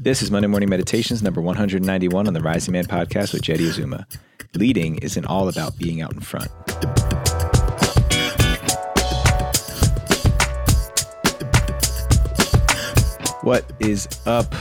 This is Monday Morning Meditations number 191 on the Rising Man podcast with Jeddy Azuma. Leading isn't all about being out in front. What is up,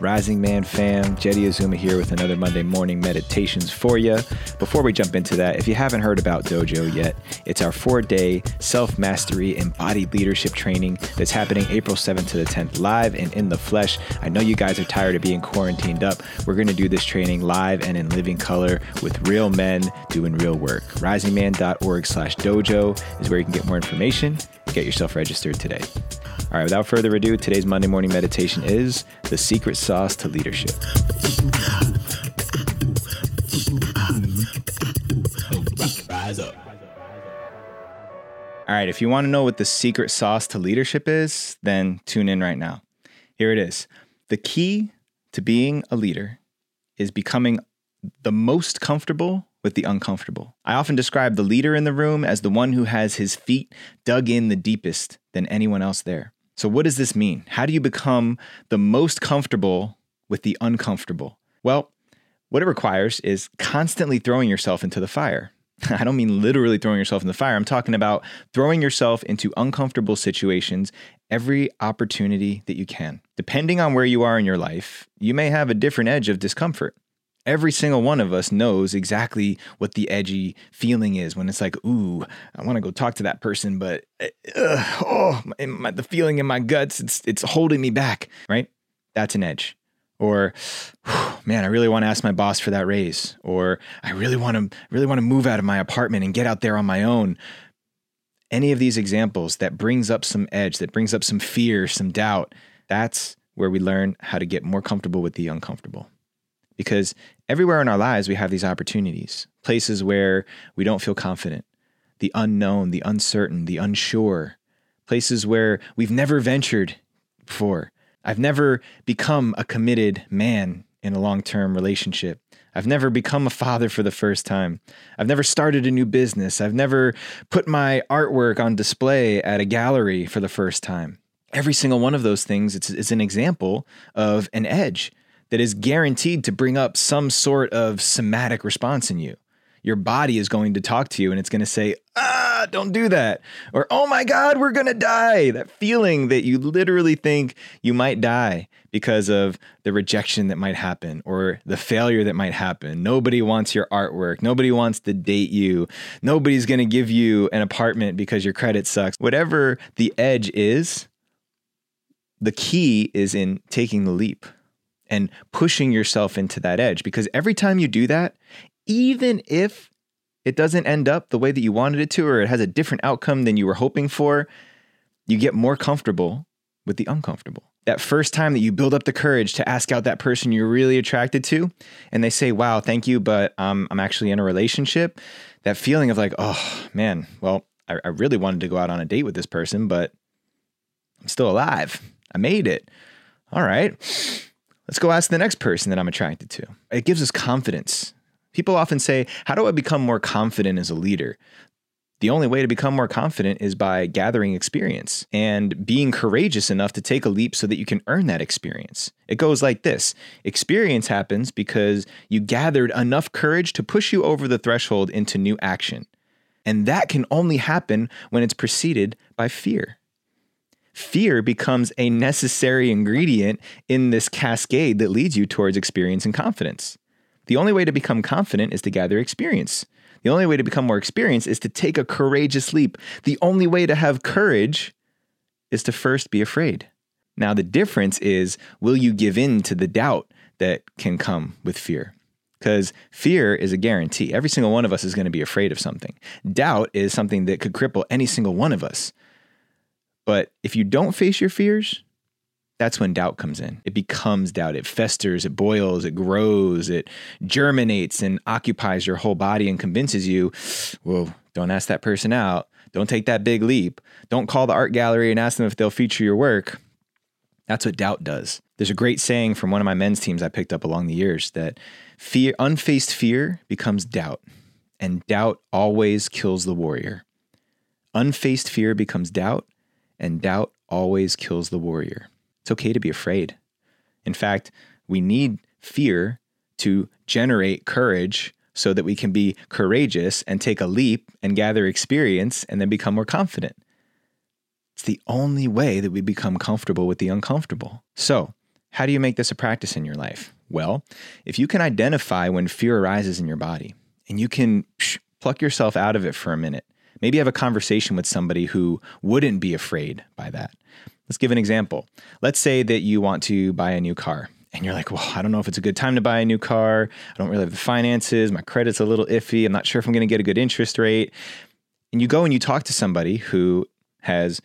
Rising Man fam? Jeddy Azuma here with another Monday morning meditations for you. Before we jump into that, if you haven't heard about Dojo yet, it's our four day self mastery embodied leadership training that's happening April 7th to the 10th, live and in the flesh. I know you guys are tired of being quarantined up. We're going to do this training live and in living color with real men doing real work. Risingman.org slash dojo is where you can get more information. Get yourself registered today. All right, without further ado, today's Monday morning meditation is the secret sauce to leadership. Rise up. All right, if you want to know what the secret sauce to leadership is, then tune in right now. Here it is. The key to being a leader is becoming the most comfortable with the uncomfortable. I often describe the leader in the room as the one who has his feet dug in the deepest than anyone else there. So, what does this mean? How do you become the most comfortable with the uncomfortable? Well, what it requires is constantly throwing yourself into the fire. I don't mean literally throwing yourself in the fire. I'm talking about throwing yourself into uncomfortable situations every opportunity that you can. Depending on where you are in your life, you may have a different edge of discomfort every single one of us knows exactly what the edgy feeling is when it's like, ooh, I want to go talk to that person, but uh, oh, my, my, the feeling in my guts, it's it's holding me back, right? That's an edge. Or, man, I really want to ask my boss for that raise. Or I really want to really want to move out of my apartment and get out there on my own. Any of these examples that brings up some edge, that brings up some fear, some doubt, that's where we learn how to get more comfortable with the uncomfortable because everywhere in our lives we have these opportunities, places where we don't feel confident, the unknown, the uncertain, the unsure, places where we've never ventured before. I've never become a committed man in a long term relationship. I've never become a father for the first time. I've never started a new business. I've never put my artwork on display at a gallery for the first time. Every single one of those things is an example of an edge that is guaranteed to bring up some sort of somatic response in you. Your body is going to talk to you and it's going to say, ah, don't do that. Or, oh my God, we're going to die. That feeling that you literally think you might die because of the rejection that might happen or the failure that might happen. Nobody wants your artwork. Nobody wants to date you. Nobody's going to give you an apartment because your credit sucks. Whatever the edge is, the key is in taking the leap and pushing yourself into that edge. Because every time you do that, even if it doesn't end up the way that you wanted it to, or it has a different outcome than you were hoping for, you get more comfortable with the uncomfortable. That first time that you build up the courage to ask out that person you're really attracted to, and they say, Wow, thank you, but um, I'm actually in a relationship. That feeling of like, Oh man, well, I, I really wanted to go out on a date with this person, but I'm still alive. I made it. All right Let's go ask the next person that I'm attracted to. It gives us confidence. People often say, How do I become more confident as a leader? The only way to become more confident is by gathering experience and being courageous enough to take a leap so that you can earn that experience. It goes like this Experience happens because you gathered enough courage to push you over the threshold into new action. And that can only happen when it's preceded by fear fear becomes a necessary ingredient in this cascade that leads you towards experience and confidence. The only way to become confident is to gather experience. The only way to become more experienced is to take a courageous leap. The only way to have courage is to first be afraid. Now, the difference is will you give in to the doubt that can come with fear? Because fear is a guarantee. Every single one of us is going to be afraid of something. Doubt is something that could cripple any single one of us. But if you don't face your fears, that's when doubt comes in. It becomes doubt. It festers, it boils, it grows, it germinates and occupies your whole body and convinces you, well, don't ask that person out. Don't take that big leap. Don't call the art gallery and ask them if they'll feature your work. That's what doubt does. There's a great saying from one of my men's teams I picked up along the years that fear unfaced fear becomes doubt, and doubt always kills the warrior. Unfaced fear becomes doubt, and doubt always kills the warrior. It's okay to be afraid. In fact, we need fear to generate courage so that we can be courageous and take a leap and gather experience and then become more confident. It's the only way that we become comfortable with the uncomfortable. So, how do you make this a practice in your life? Well, if you can identify when fear arises in your body and you can psh, pluck yourself out of it for a minute, maybe have a conversation with somebody who wouldn't be afraid by that. Let's give an example. Let's say that you want to buy a new car and you're like, well, I don't know if it's a good time to buy a new car. I don't really have the finances. My credit's a little iffy. I'm not sure if I'm going to get a good interest rate. And you go and you talk to somebody who has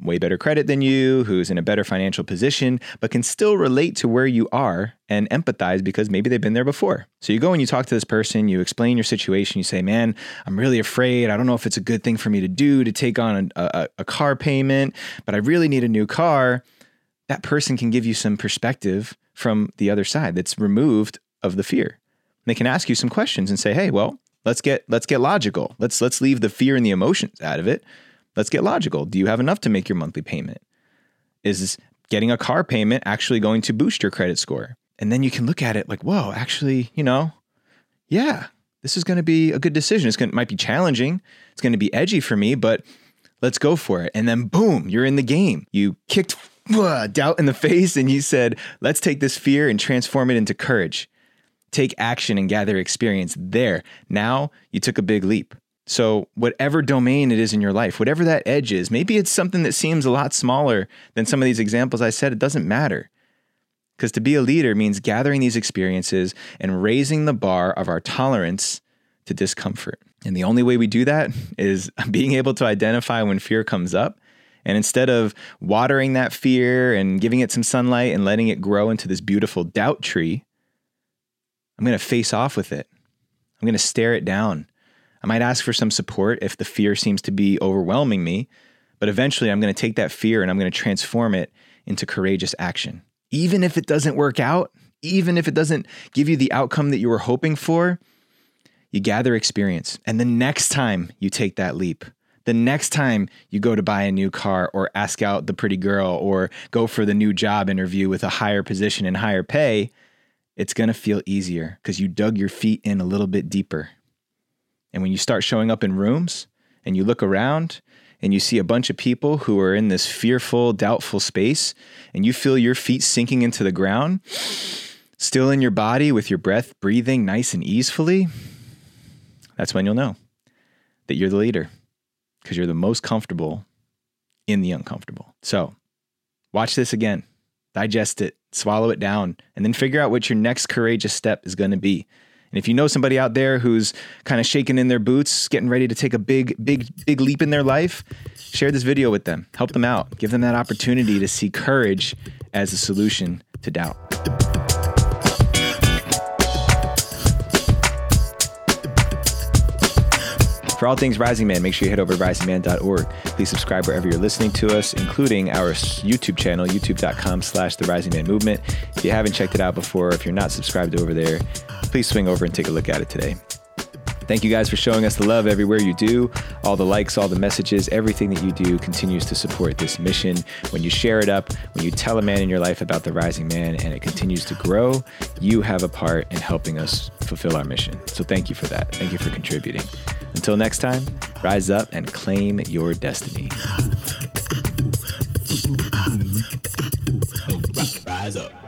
way better credit than you, who's in a better financial position, but can still relate to where you are and empathize because maybe they've been there before. So you go and you talk to this person, you explain your situation, you say, Man, I'm really afraid. I don't know if it's a good thing for me to do to take on a, a, a car payment, but I really need a new car. That person can give you some perspective from the other side that's removed of the fear. They can ask you some questions and say, "Hey, well, let's get let's get logical. Let's let's leave the fear and the emotions out of it. Let's get logical. Do you have enough to make your monthly payment? Is getting a car payment actually going to boost your credit score?" And then you can look at it like, "Whoa, actually, you know, yeah, this is going to be a good decision. It's going to might be challenging. It's going to be edgy for me, but let's go for it." And then boom, you're in the game. You kicked doubt in the face and you said, let's take this fear and transform it into courage. Take action and gather experience there. Now you took a big leap. So, whatever domain it is in your life, whatever that edge is, maybe it's something that seems a lot smaller than some of these examples I said, it doesn't matter. Because to be a leader means gathering these experiences and raising the bar of our tolerance to discomfort. And the only way we do that is being able to identify when fear comes up and instead of watering that fear and giving it some sunlight and letting it grow into this beautiful doubt tree, I'm going to face off with it. I'm going to stare it down. I might ask for some support if the fear seems to be overwhelming me, but eventually I'm going to take that fear and I'm going to transform it into courageous action. Even if it doesn't work out, even if it doesn't give you the outcome that you were hoping for, you gather experience. And the next time you take that leap, the next time you go to buy a new car or ask out the pretty girl or go for the new job interview with a higher position and higher pay, it's going to feel easier because you dug your feet in a little bit deeper. And when you start showing up in rooms and you look around and you see a bunch of people who are in this fearful, doubtful space, and you feel your feet sinking into the ground, still in your body with your breath breathing nice and easefully, that's when you'll know that you're the leader because you're the most comfortable in the uncomfortable. So, watch this again, digest it, swallow it down, and then figure out what your next courageous step is going to be. And if you know somebody out there who's kind of shaking in their boots, getting ready to take a big, big, big leap in their life, share this video with them. Help them out. Give them that opportunity to see courage as a solution to doubt. For all things Rising Man, make sure you head over to risingman.org. Please subscribe wherever you're listening to us, including our YouTube channel, youtube.com slash the Rising Man Movement. If you haven't checked it out before, if you're not subscribed over there, please swing over and take a look at it today. Thank you guys for showing us the love everywhere you do. All the likes, all the messages, everything that you do continues to support this mission. When you share it up, when you tell a man in your life about the rising man and it continues to grow, you have a part in helping us fulfill our mission. So thank you for that. Thank you for contributing. Until next time, rise up and claim your destiny. Rise up.